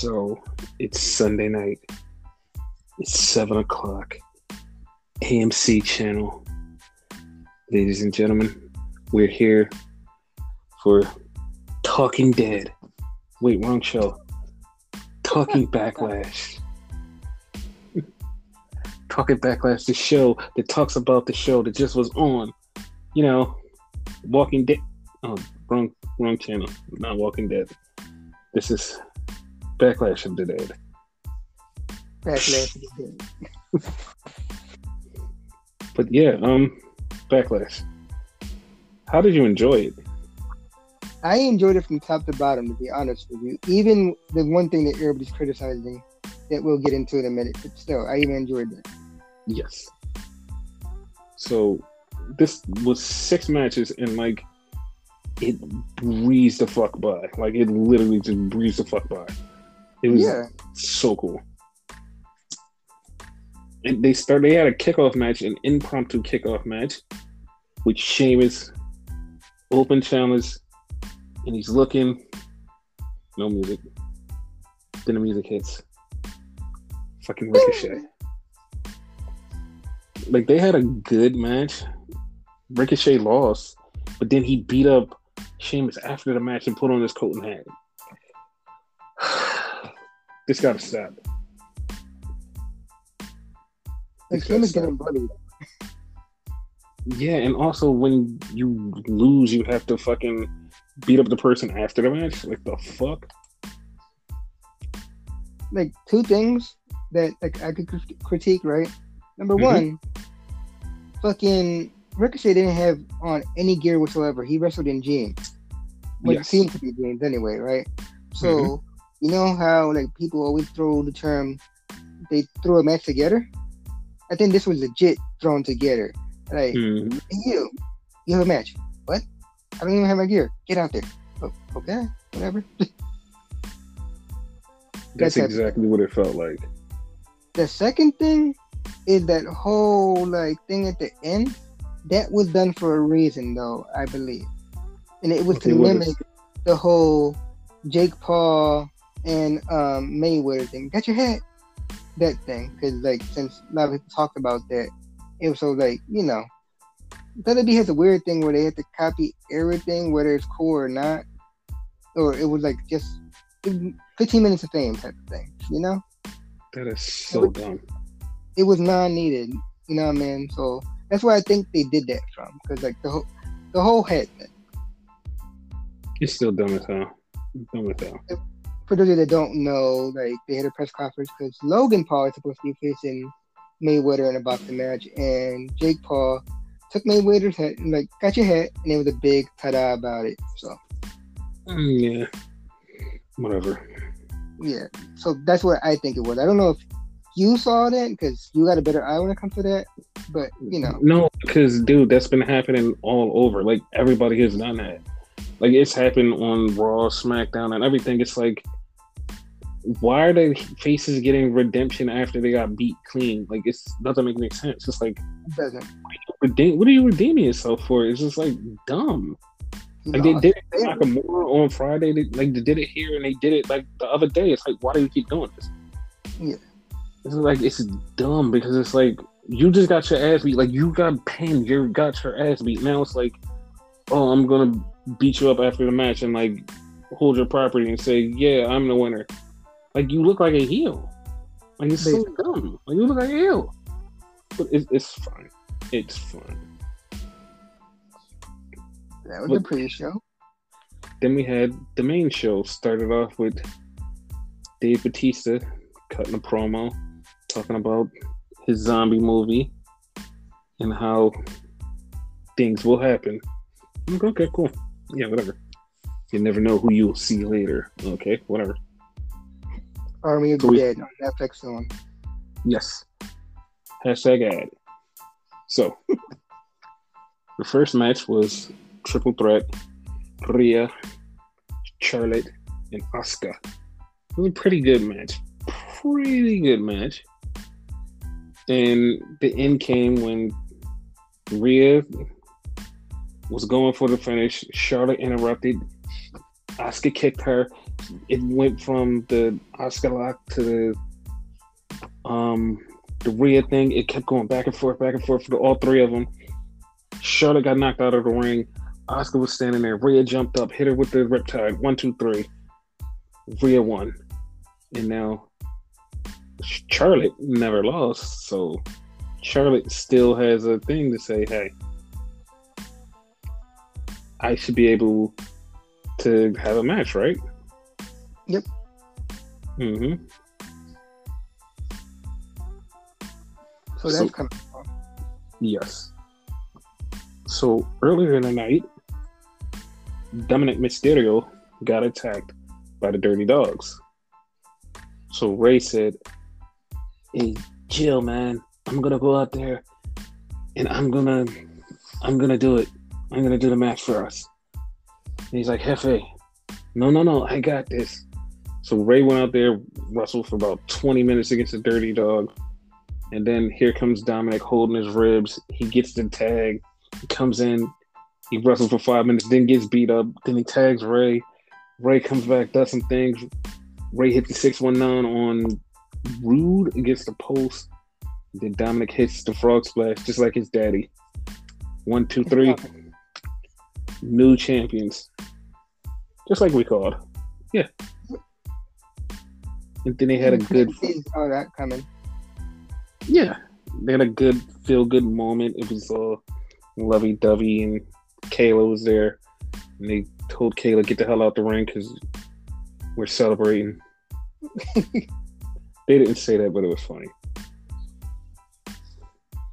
So it's Sunday night. It's seven o'clock. AMC channel. Ladies and gentlemen, we're here for Talking Dead. Wait, wrong show. Talking Backlash. Talking Backlash, the show that talks about the show that just was on. You know, Walking Dead. Oh, wrong, wrong channel. Not Walking Dead. This is Backlash the Dead. Backlash But yeah, um, Backlash. How did you enjoy it? I enjoyed it from top to bottom, to be honest with you. Even the one thing that everybody's criticizing that we'll get into in a minute, but still, I even enjoyed that. Yes. So this was six matches and like it breezed the fuck by. Like it literally just breezed the fuck by. It was Yeah. so cool. And they start they had a kickoff match, an impromptu kickoff match, with Sheamus open challenge, and he's looking. No music. Then the music hits. Fucking ricochet. Like they had a good match. Ricochet lost, but then he beat up Sheamus after the match and put on his coat and hat. This gotta stop. It's Kim is gotta getting bullied. Yeah, and also when you lose, you have to fucking beat up the person after the match. Like the fuck? Like, two things that like I could critique, right? Number Mhm. one, fucking Ricochet didn't have on any gear whatsoever. He wrestled in jeans. What Yes. seemed to be jeans anyway, right? So, Mhm. You know how like people always throw the term they throw a match together? I think this was legit thrown together. Like. Hey, you, you have a match. What? I don't even have my gear. Get out there. Oh, okay, whatever. That's That's exactly what it felt like. The second thing is that whole like thing at the end. That was done for a reason, though I believe, and it was Okay, to mimic the whole Jake Paul and um, Mayweather thing. Got your head. That thing, because like since a lot of people talked about that, it was so like you know, WWE has a weird thing where they have to copy everything, whether it's cool or not, or it was like just 15 minutes of fame type of thing, you know. That is so dumb. it was non-needed. You know what I mean? So that's where I think they did that from, because like the whole the whole head thing. It's still dumb as hell. Dumb as hell. For those of you that don't know, like they had a press conference because Logan Paul is supposed to be facing Mayweather in a boxing match, and Jake Paul took Mayweather's head and like got your head, and it was a big ta-da about it. So Mm, yeah. Whatever. yeah, so that's what I think it was. I don't know if you saw that because you got a better eye when it comes to that, but you know, No, because dude, that's been happening all over. Like everybody has done that. Like it's happened on Raw, SmackDown, and everything. It's like, why are the faces getting redemption after they got beat clean? Like it's doesn't make any sense. It's like, doesn't. redeem, what are you redeeming yourself for? It's just like dumb. Like know, they did it Nakamura on Friday. They, like they did it here, and they did it like the other day. It's like, why do you keep doing this? Yeah. It's like it's dumb because it's like you just got your ass beat. Like you got pinned. You got your ass beat. Now it's like, oh, I'm gonna beat you up after the match and like hold your property and say, yeah, I'm the winner. Like you look like a heel. Like it's so dumb. Like you look like a heel. But it's it's fine. It's fine. that was But- a pre-show. Then we had the main show. Started off with Dave Batista cutting a promo, talking about his zombie movie and how things will happen. I'm like, okay, cool. Yeah, whatever. You never know who you'll see later. Okay, whatever. Army of So the we- Dead on Netflix. Yes. Hashtag ad. So, the first match was triple threat Rhea, Charlotte, and Asuka. It was a pretty good match. Pretty good match. And the end came when Rhea was going for the finish. Charlotte interrupted. Asuka kicked her. It went from the Asuka lock to the um the Rhea thing. It kept going back and forth, back and forth for all three of them. Charlotte got knocked out of the ring. Asuka was standing there. Rhea jumped up, hit her with the riptide. One, two, three. Rhea won, and now Charlotte never lost. So Charlotte still has a thing to say. Hey, I should be able to have a match, right? Yep. Mm-hmm. So that's So- coming. Yes. So earlier in the night, Dominik Mysterio got attacked by the Dirty Dawgs. So Rey said, "Hey, Jill, man, I'm gonna go out there, and I'm gonna, I'm gonna do it. I'm gonna do the match for us." And he's like, "Hefe, no, no, no, I got this." So Rey went out there, wrestled for about 20 minutes against the Dirty Dawg. And then here comes Dominik holding his ribs. He gets the tag. He comes in. He wrestles for five minutes, then gets beat up. Then he tags Rey. Rey comes back, does some things. Rey hits the 619 on Roode against the post. Then Dominik hits the frog splash just like his daddy. One, two, three. New champions. Just like we called. Yeah. And then they had a good See Saw that coming. yeah, they had a good feel good moment. It was all lovey dovey, and Kayla was there. And they told Kayla, get the hell out the ring because we're celebrating. they didn't say that, but it was funny.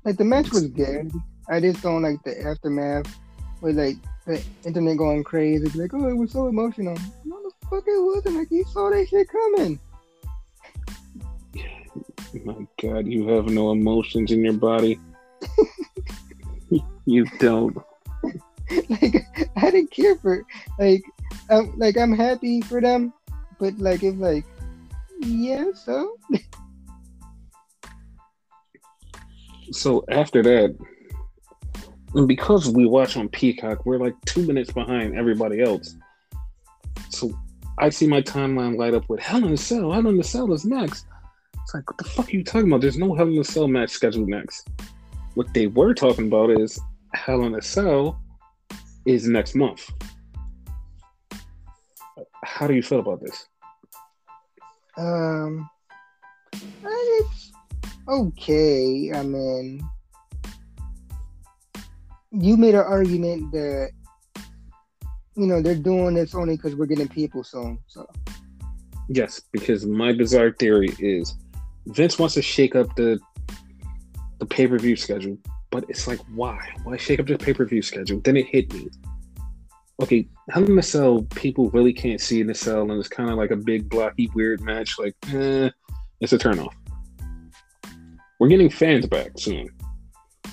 Like the match was good. I just don't like the aftermath with like the internet going crazy. Like, oh, it was so emotional. No, the fuck it wasn't. Like you saw that shit coming. My God, you have no emotions in your body. you don't. like I didn't care for like I'm like I'm happy for them, but like it's like yeah, so So after that, because we watch on Peacock, we're like two minutes behind everybody else. So I see my timeline light up with Hell in a Cell. Hell in a Cell is next. It's like, what the fuck are you talking about? There's no Hell in a Cell match scheduled next. What they were talking about is Hell in a Cell is next month. How do you feel about this? um it's okay. I mean you made an argument that you know they're doing this only because we're getting people soon. So Yes, because my bizarre theory is Vince wants to shake up the the pay per view schedule, but it's like why? Why shake up the pay per view schedule? Then it hit me. Okay, Hell in a Cell, people really can't see in the cell, and it's kind of like a big blocky weird match. Like, eh, it's a turnoff. We're getting fans back soon,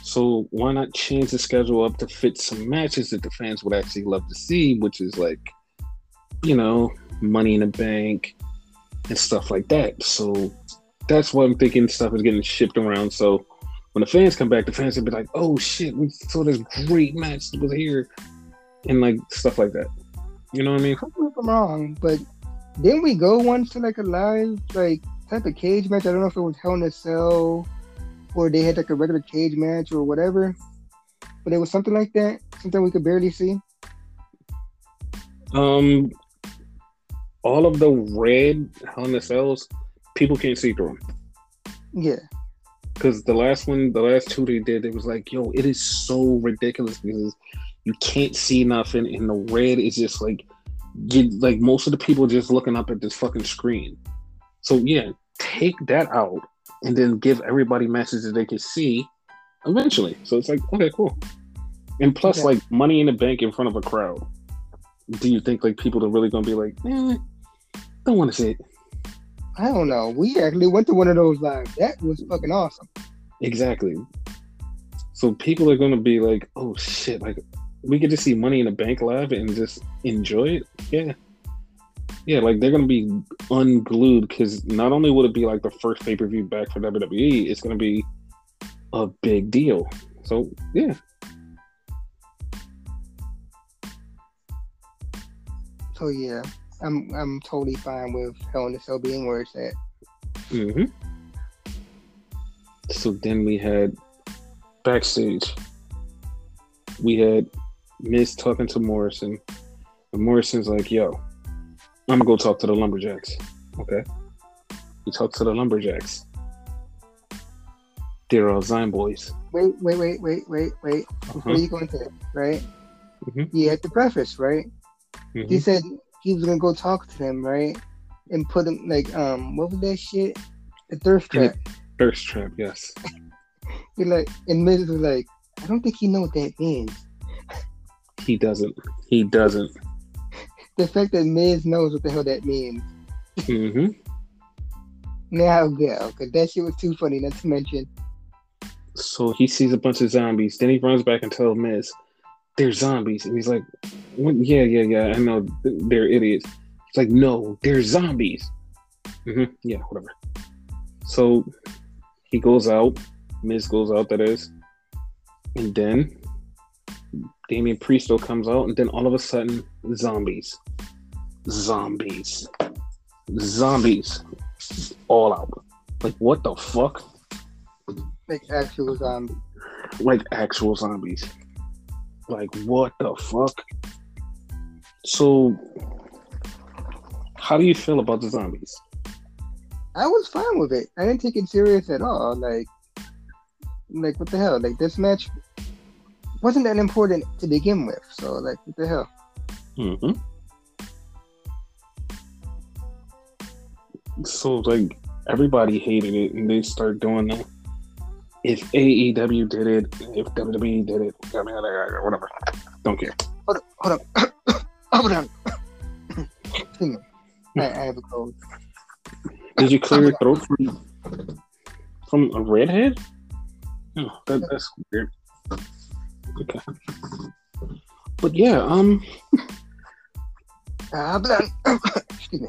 so why not change the schedule up to fit some matches that the fans would actually love to see, which is like, you know, Money in the Bank and stuff like that. So that's what I'm thinking. Stuff is getting shipped around. So when the fans come back, the fans will be like, "Oh shit, we saw this great match that was here," and like stuff like that. You know what I mean? correct me if I'm wrong, but didn't we go once to like a live like type of cage match? I don't know if it was Hell in a Cell or they had like a regular cage match or whatever. But it was something like that, something we could barely see. Um, all of the red Hell in the Cells, people can't see through them. Yeah. because the last one, the last two they did, it was like, yo, it is so ridiculous because you can't see nothing, and the red is just like, you like most of the people just looking up at this fucking screen. So yeah, take that out, and then give everybody messages they can see eventually. So it's like, okay, cool. And plus, Okay. like money in the bank in front of a crowd. Do you think like people are really gonna be like, eh, I don't want to see it? I don't know. We actually went to one of those live. That was fucking awesome. Exactly. So people are gonna be like, "Oh shit!" Like we get to see Money in the Bank live and just enjoy it. Yeah, yeah. Like they're gonna be unglued because not only would it be like the first pay per view back for WWE, it's gonna be a big deal. So yeah, So yeah. I'm I'm totally fine with Hell in a Cell being where it's at. hmm So then we had backstage. We had Miz talking to Morrison, and Morrison's like, "Yo, I'm gonna go talk to the lumberjacks." Okay. He talks to the lumberjacks. They're all Zion boys. Wait, wait, wait, wait, wait, wait. Before Uh-huh. you go into that, right? Mhm. He had the preface, right? He Mhm. said he was gonna go talk to them, right? And put him like um what was that shit? The thirst trap. Thirst trap, yes. He like and Miz was like, I don't think he know what that means. He doesn't. He doesn't. The fact that Miz knows what the hell that means. Mm-hmm. Now go, because that shit was too funny. Not to mention, So he sees a bunch of zombies. Then he runs back and tells Miz, "They're zombies." And he's like, what? "Yeah, yeah, yeah. I know they're idiots." It's like, "No, they're zombies." hmm Yeah, whatever. So he goes out. Miz goes out. That is, and then Damian Priesto comes out, and then all of a sudden, zombies, zombies, zombies, all out. Like what the fuck? like actual zombie. like actual zombies. Like what the fuck? So how do you feel about the zombies? I was fine with it. I didn't take it serious at all. Like, like what the hell? Like this match wasn't that important to begin with. So like, what the hell? Mm-hmm. So like everybody hated it and they start doing that. If AEW did it, if WWE did it, I mean, whatever. Don't care. Hold up, hold up, hold on. I, I have a cold. Did you clear your throat from from a redhead? Oh, that, that's weird. Okay. But yeah, um, Ah, blah. Excuse me.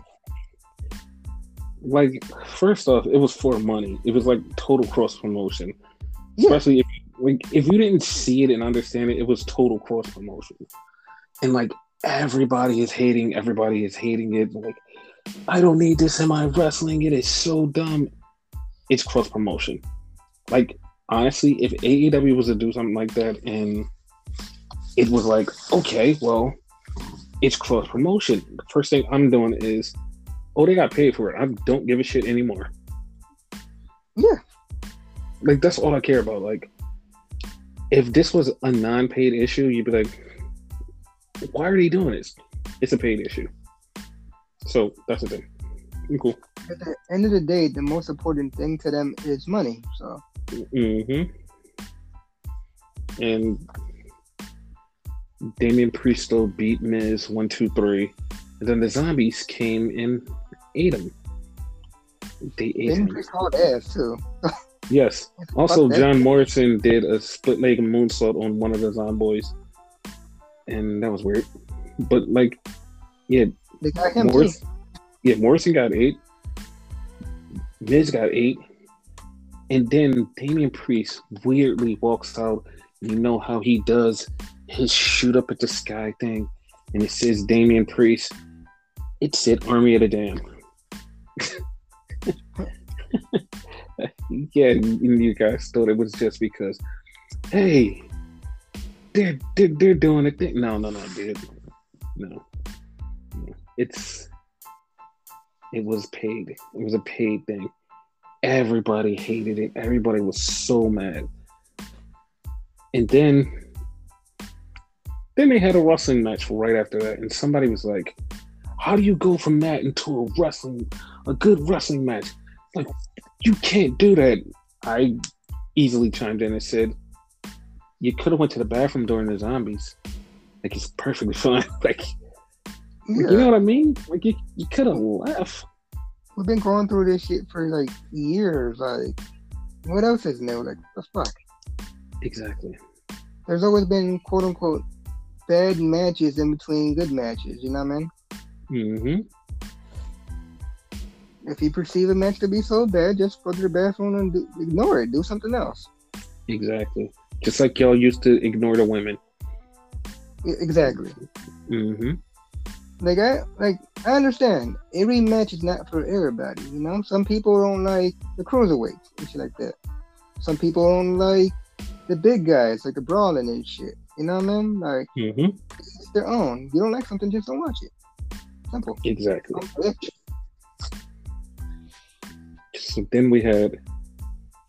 Like first off, it was for money. It was like total cross promotion. Yeah. Especially if like if you didn't see it and understand it, it was total cross promotion. And like everybody is hating, everybody is hating it. Like, I don't need this in my wrestling. It is so dumb. It's cross promotion. Like honestly, if AEW was to do something like that and it was like, okay, well, it's cross promotion. The first thing I'm doing is, oh, they got paid for it. I don't give a shit anymore. Yeah. Like that's all I care about. Like, if this was a non-paid issue, you'd be like, why are they doing this? It's a paid issue. So that's the thing. I'm cool. At the end of the day, the most important thing to them is money. So Mm-hmm. And Damian Priesto beat Miz one, two, three, and then the zombies came and ate him. They ate they him. pretty hard ass too. Yes. Also, Fuck that. John Morrison did a split leg moonsault on one of the zomboys, and that was weird. But like, yeah, They got him too. Morrison, yeah, Morrison got ate. Miz got ate, and then Damian Priest weirdly walks out. You know how he does his shoot up at the sky thing, and it says Damian Priest. It said Army of the Damn. yeah, you guys thought it was just because, hey, they're they're, they're doing a thing. No, no, no, dude, no. It's it was paid. It was a paid thing. Everybody hated it. Everybody was so mad. And then then they had a wrestling match right after that, and somebody was like, How do you go from that into a wrestling a good wrestling match? Like, you can't do that. I easily chimed in and said, You could have went to the bathroom during the zombies. Like it's perfectly fine. like Yeah. you know what I mean? Like you, you could have left. We've been going through this shit for like years. Like, what else is new? Like, the fuck? Exactly. There's always been quote unquote bad matches in between good matches. You know what I mean? Hmm If you perceive a match to be so bad, just go to the bathroom and do, ignore it. Do something else. Exactly. Just like y'all used to ignore the women. Exactly. hmm like I like I understand every match is not for everybody. You know, some people don't like the cruiserweights and shit like that. Some people don't like the big guys, like the brawling and shit. You know what I mean? Like Mm-hmm. it's their own. You don't like something, just don't watch it. Simple. Exactly. So then we had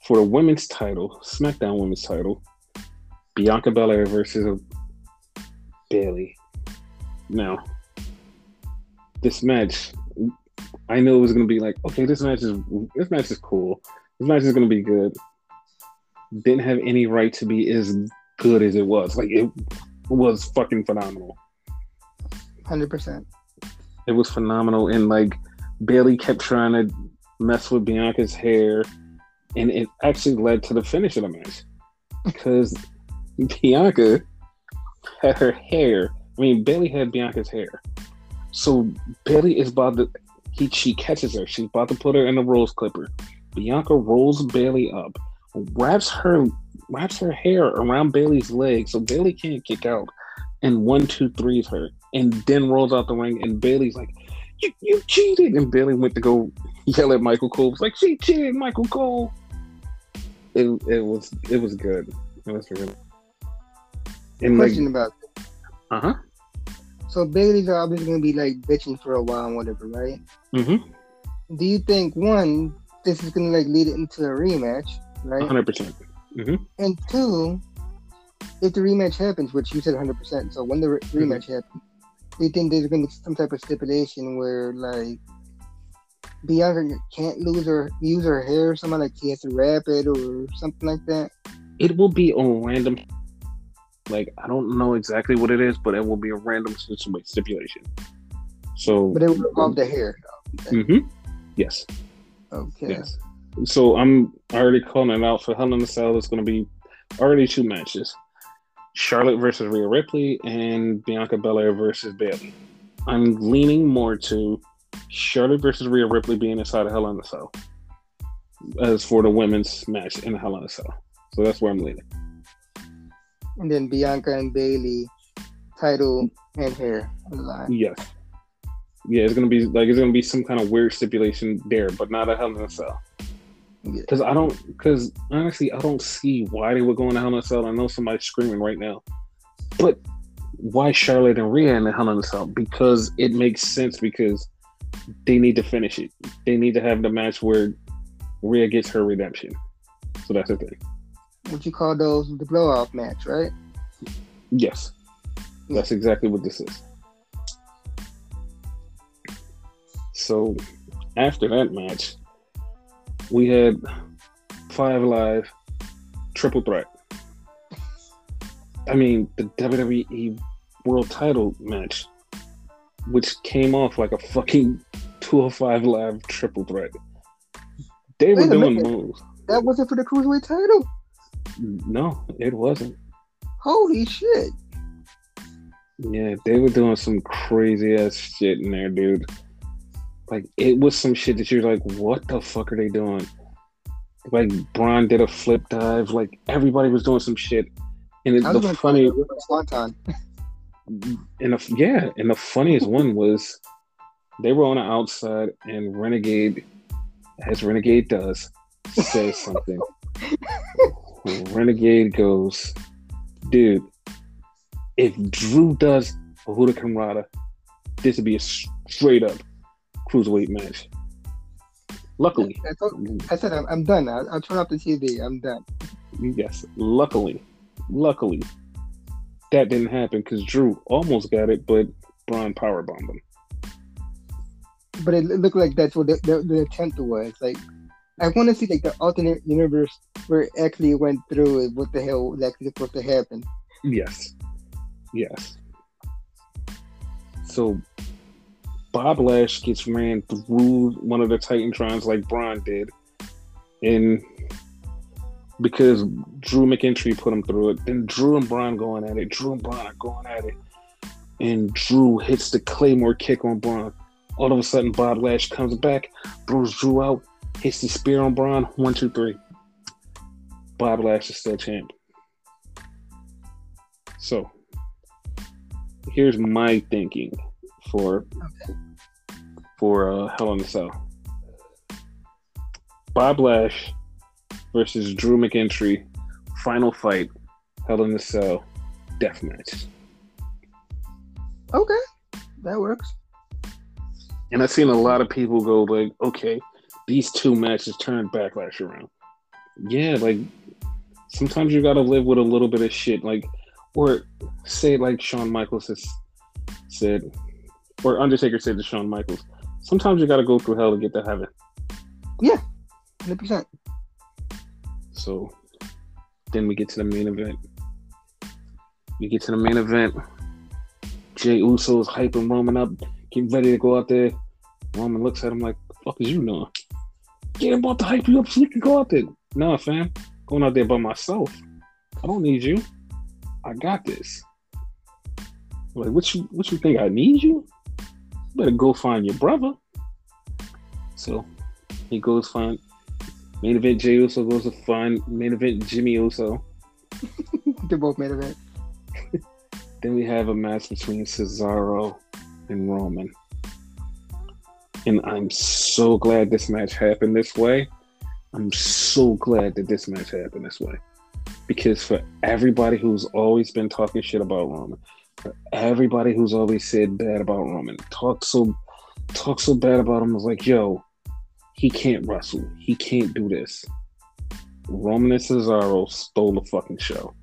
for the women's title, SmackDown Women's title, Bianca Belair versus Bayley. Now, this match, I know it was gonna be like, okay, this match is this match is cool. This match is gonna be good. Didn't have any right to be as good as it was. Like it was fucking phenomenal. Hundred percent. It was phenomenal, and like Bayley kept trying to mess with Bianca's hair, and it actually led to the finish of the match because Bianca had her hair. I mean, Bayley had Bianca's hair, so Bayley is about to. He she catches her. She's about to put her in the rose clipper. Bianca rolls Bayley up, wraps her wraps her hair around Bayley's leg so Bayley can't kick out, and one two threes her, and then rolls out the ring. And Bayley's like, "You you cheated!" And Bayley went to go yell at Michael Cole. Was like, "She cheated, Michael Cole." It it was it was good. It was really. And like, Question about this. uh huh. So Bayley's obviously gonna be like bitching for a while and whatever, right? Mm-hmm. Do you think one, this is gonna like lead it into a rematch, right? hundred percent. Mhm and two, if the rematch happens, which you said 100%, so when the re- rematch happens, do you think there's going to be some type of stipulation where, like, Bianca can't lose her use her hair or something like she has to wrap it or something like that? It will be a random. Like I don't know exactly what it is, but it will be a random stipulation. So. But it will involve the hair. Mm-hmm. Yes. Okay. Yes. So I'm already calling it out for Hell in a Cell. It's going to be already two matches: Charlotte versus Rhea Ripley and Bianca Belair versus Bayley. I'm leaning more to Charlotte versus Rhea Ripley being inside of Hell in a Cell as for the women's match in Hell in a Cell. So that's where I'm leaning. And then Bianca and Bayley, title and hair line. Yes. Yeah, it's gonna be like it's gonna be some kind of weird stipulation there, but not a Hell in a Cell. Because I don't, because honestly, I don't see why they were going to Hell in a Cell. I know somebody's screaming right now, but why Charlotte and Rhea in the Hell in a Cell? Because it makes sense. Because they need to finish it. They need to have the match where Rhea gets her redemption. So that's the thing. What you call those the blow off match, right? Yes, that's exactly what this is. So after that match, we had Five Live Triple Threat. I mean, the WWE World Title match, which came off like a fucking 205 Live Triple Threat. They were doing minute. moves. That wasn't for the cruiserweight title. No, it wasn't. Holy shit! Yeah, they were doing some crazy ass shit in there, dude. Like it was some shit that you're like, what the fuck are they doing? Like Braun did a flip dive. Like everybody was doing some shit, and it, the funny, a swanton. and the, yeah, and the funniest one was they were on the outside, and Renegade, as Renegade does, says something. Renegade goes, dude, if Drew does a hurricanrana, this would be a straight up cruiserweight match. Luckily, all- I said I'm, I'm done. I'll, I'll turn off the TV. I'm done. yes, luckily, luckily, that didn't happen because Drew almost got it, but Braun powerbombed him. But it looked like that's what the, the, the attempt was. Like, I want to see like the alternate universe where it actually went through it. What the hell was actually supposed to happen? Yes. Yes. So Bob Lash gets ran through one of the Titantrons like Braun did. And because Drew McIntyre put him through it, then Drew and Braun going at it. Drew and Braun are going at it. And Drew hits the Claymore kick on Braun. All of a sudden, Bob Lash comes back, throws Drew out, hits the spear on Braun. One, two, three. Bob Lash is still champ. So, here's my thinking for for uh, Hell in a Cell. Bob Lash versus Drew McIntyre, final fight, Hell in a Cell, death match. Okay, that works. And I've seen a lot of people go like, okay, these two matches turned backlash around. Yeah, like sometimes you gotta live with a little bit of shit, like or say like Shawn Michaels has said, or Undertaker said to Shawn Michaels, sometimes you gotta go through hell to get to heaven. Yeah, hundred percent. So then we get to the main event. We get to the main event. Jey Uso's hyping Roman up, getting ready to go out there. Roman looks at him like, fuck is you doing? Get about to hype you up so we can go out there. Nah, fam. Going out there by myself. I don't need you. I got this. Like, what you what you think? I need you? Better go find your brother. So he goes find main event Jey Uso goes to find main event Jimmy Uso. They're both main event. Then we have a match between Cesaro and Roman. And I'm so glad this match happened this way. I'm so glad that this match happened this way. Because for everybody who's always been talking shit about Roman, everybody who's always said bad about Roman, talk so talk so bad about him, was like, yo, he can't wrestle. He can't do this. Roman and Cesaro stole the fucking show.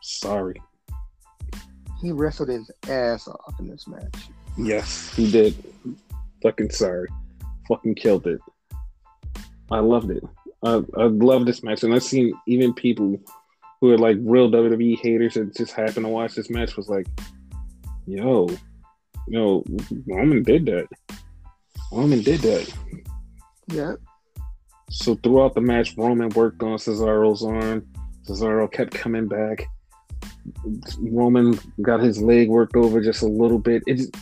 Sorry. He wrestled his ass off in this match. Yes, he did. Fucking sorry. Fucking killed it. I loved it. I, I love this match. And I've seen even people who are like real WWE haters that just happened to watch this match was like, yo, yo, Roman did that. Roman did that. Yeah. So throughout the match, Roman worked on Cesaro's arm. Cesaro kept coming back. Roman got his leg worked over just a little bit. It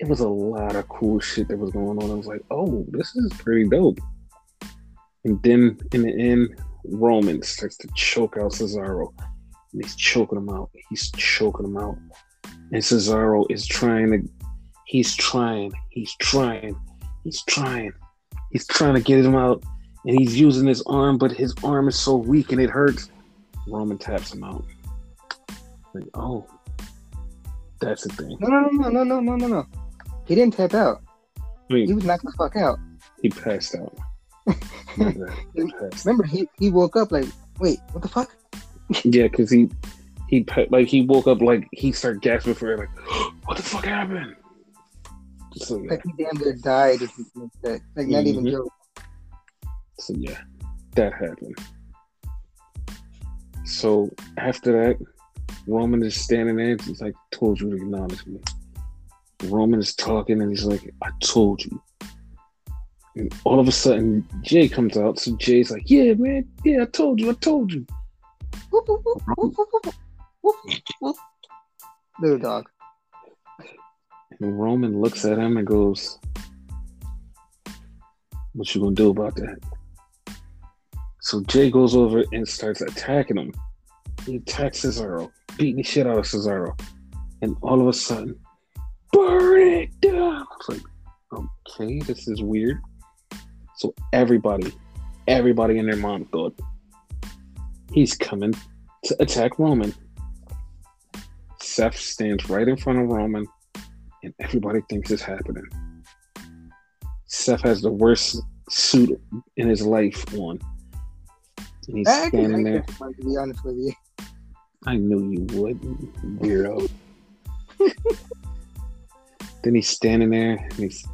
it was a lot of cool shit that was going on. I was like, oh, this is pretty dope. And then in the end, Roman starts to choke out Cesaro. And he's choking him out. He's choking him out. And Cesaro is trying to, he's trying, he's trying, he's trying, he's trying to get him out. And he's using his arm, but his arm is so weak and it hurts. Roman taps him out. Like, oh, that's the thing. No, no, no, no, no, no, no, no. No. He didn't tap out. I mean, He was knocked the fuck out. he passed out. My bad. He passed. Remember, he, he woke up like, wait, what the fuck? Yeah, because he he like he woke up like he started gasping for air, like, what the fuck happened? So yeah, Like he damn near died. If he missed that. Like not even Mhm. joke. so yeah, that happened. So after that, Roman is standing there. and He's like, "Told you to acknowledge me." Roman is talking, and he's like, "I told you." And all of a sudden, Jey comes out. So Jey's like, "Yeah, man, yeah, I told you, I told you." Little dog. And Roman looks at him and goes, What you gonna do about that? So Jey goes over and starts attacking him. He attacks Cesaro, beating the shit out of Cesaro. And all of a sudden, burn it down. I was like, okay, this is weird. So everybody, everybody and their mom thought he's coming to attack Roman. Seth stands right in front of Roman and everybody thinks it's happening. Seth has the worst suit in his life on. And he's I standing there. one, to be honest with you. I knew you would, weirdo. then he's standing there and he's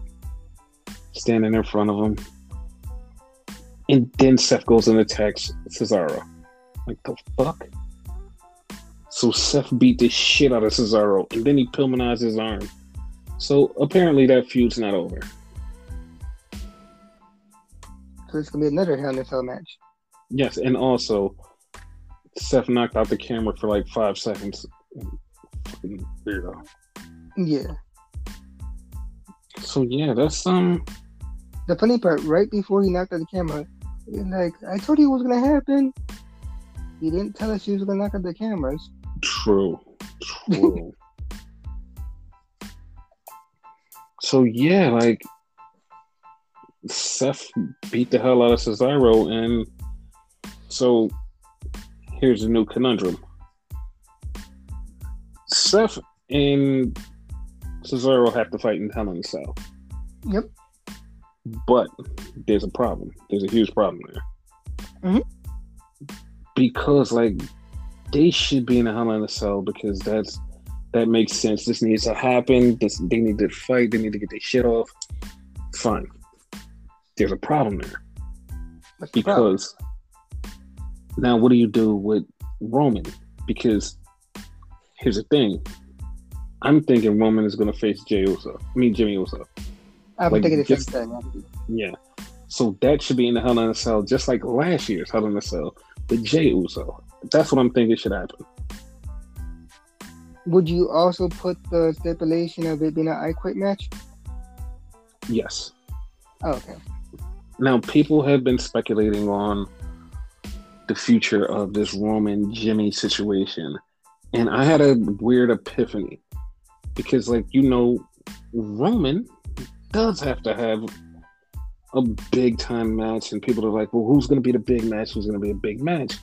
standing in front of him. And then Seth goes and attacks Cesaro. Like the fuck? So Seth beat the shit out of Cesaro and then he pulmonized his arm. So apparently that feud's not over. So it's gonna be another Hell in a Cell match. Yes, and also Seth knocked out the camera for like five seconds. Fucking weirdo. Yeah. So yeah, that's um The funny part, right before he knocked out the camera, he's like, I told you it was gonna happen. He didn't tell us he was gonna knock out the cameras. true. True. So yeah, like Seth beat the hell out of Cesaro, and so here's a new conundrum. Seth and Cesaro have to fight in Hell in Cell. Yep. But there's a problem. There's a huge problem there. Mhm. Because like they should be in a Hell in a Cell because that's that makes sense. This needs to happen. This they need to fight. They need to get their shit off. Fine. There's a problem there What's the problem? because now what do you do with Roman? Because here's the thing. I'm thinking Roman is gonna face Jey Uso. I mean Jimmy Uso. I'm like, thinking the just- same. Yeah. So that should be in the Hell in a Cell, just like last year's Hell in a Cell with Jey Uso. That's what I'm thinking should happen. Would you also put the stipulation of it being an I Quit match? Yes. Oh, okay. Now people have been speculating on the future of this Roman Jimmy situation. And I had a weird epiphany. Because like you know, Roman does have to have a big time match and people are like, well, who's gonna be the big match? Who's gonna be a big match?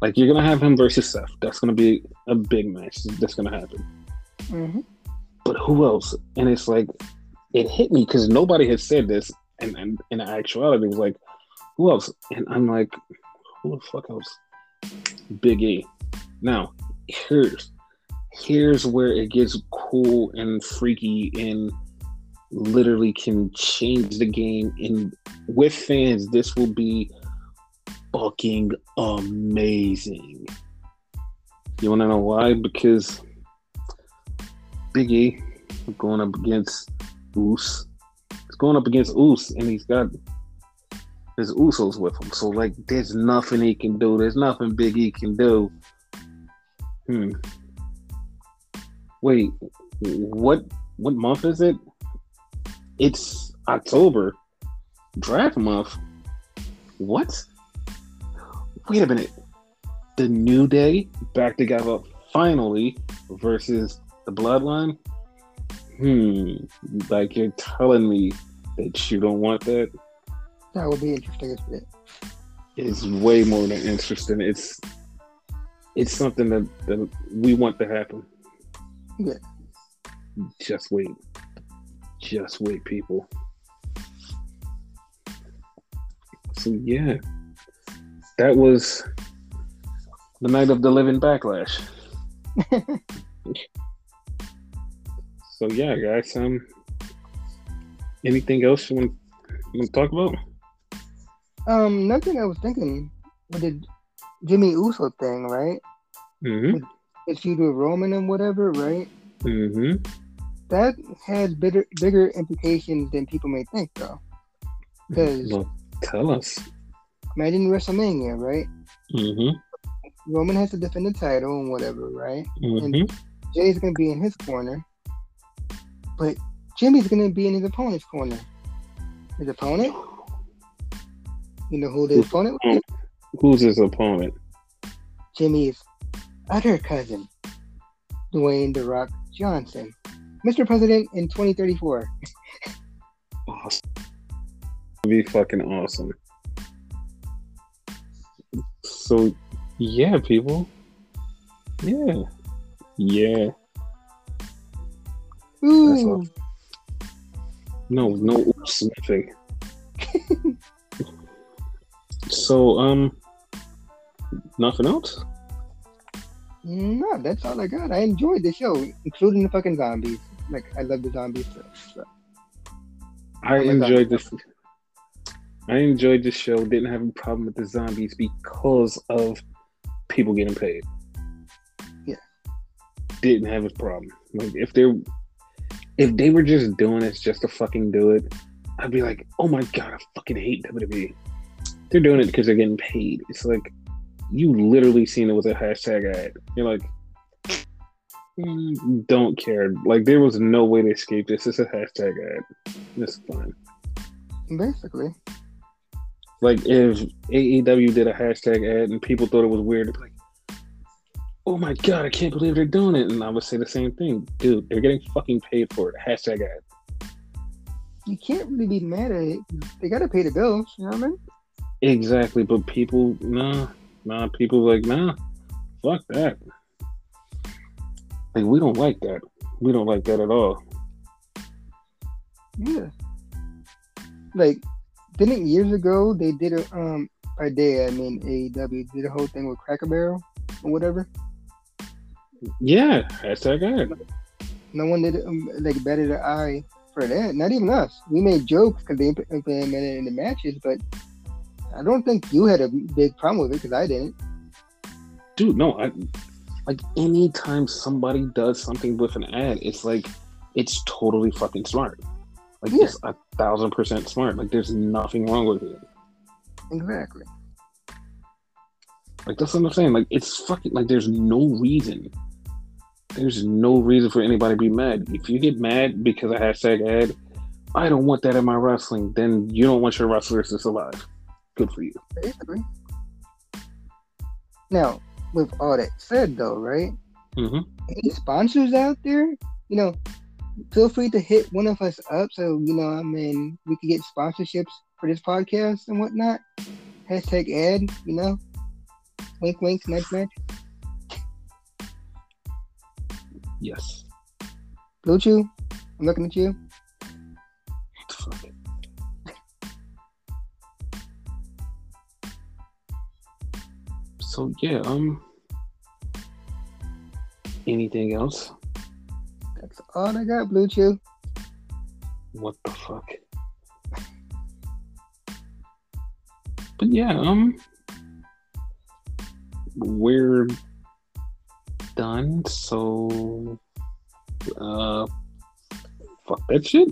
Like you're gonna have him versus Seth. That's gonna be a big match. That's gonna happen. hmm But who else? And it's like it hit me because nobody had said this, and, and in actuality, it was like, who else? And I'm like, who the fuck else? Big E. Now, here's here's where it gets cool and freaky and literally can change the game. And with fans, this will be fucking amazing. You want to know why? Because Big E going up against Oos. He's going up against Oos, and he's got his Usos with him. So like, there's nothing he can do. There's nothing Big E can do. Hmm. Wait, what? What month is it? It's October. Draft month. What? Wait a minute. The New Day back together finally versus the Bloodline. Hmm. Like you're telling me that you don't want that That would be interesting is way more than interesting. It's it's something that, that we want to happen. Yeah. Just wait. Just wait, people. So yeah. That was the night of the living backlash. So yeah, guys. Um anything else you want, you want to talk about? Um, nothing I was thinking with the Jimmy Uso thing, right? Mm-hmm. His feud with Roman and whatever, right? Mm-hmm. That has bigger bigger implications than people may think, though. Because Well, tell us. imagine WrestleMania, right? Mm-hmm. Roman has to defend the title and whatever, right? Mm-hmm. Jey's gonna be in his corner, but Jimmy's gonna be in his opponent's corner. His opponent, you know who the opponent was? Who's his opponent? Jimmy's other cousin, Dwayne the Rock Johnson, Mr. President in 2034. Awesome. Be fucking awesome. So, yeah, people. Yeah. Yeah. Ooh. No, no oops, nothing. so, um, nothing else? no, that's all I got. I enjoyed the show, including the fucking zombies. Like I love the zombies. So, so. I Oh my God. enjoyed this. I enjoyed the show. Didn't have a problem with the zombies because of people getting paid. Yeah. Didn't have a problem. Like if they're if they were just doing this just to fucking do it, I'd be like, oh my god, I fucking hate WWE. They're doing it because they're getting paid. It's like you literally seen it with a hashtag ad. You're like, "Mm, Mm, don't care. Like there was no way to escape this. It's a hashtag ad. It's fine. Basically, Like if AEW did a hashtag ad and people thought it was weird, like, "Oh my god, I can't believe they're doing it," and I would say the same thing, dude. They're getting fucking paid for it. Hashtag ad. you can't really be mad at it. They gotta pay the bills, you know what I mean? Exactly, but people, nah, nah, people like, nah, fuck that. Like we don't like that. We don't like that at all. Yeah. Like, didn't years ago they did a um by day I mean AEW did a whole thing with Cracker Barrel or whatever. Yeah, that's hashtag ad. No one did um, like batted an eye for that. Not even us. We made jokes because they implemented it in the matches, but I don't think you had a big problem with it because I didn't. Dude, no, I like anytime somebody does something with an ad, it's like it's totally fucking smart. Like Yeah. it's a thousand percent smart. Like there's nothing wrong with it. Exactly. Like that's what I'm saying. Like it's fucking like there's no reason. There's no reason for anybody to be mad. If you get mad because of hashtag ad, I don't want that in my wrestling, then you don't want your wrestlers to survive. Good for you. Basically. Now, with all that said, though, right? hmm Any sponsors out there, you know, feel free to hit one of us up so you know, I mean, we could get sponsorships for this podcast and whatnot. Hashtag ad, you know. Wink, wink, nudge, nudge. Yes. Blue Chew, I'm looking at you. So yeah, um anything else? That's all I got, Blue Chew. What the fuck? But yeah, um we're done, so uh fuck that shit.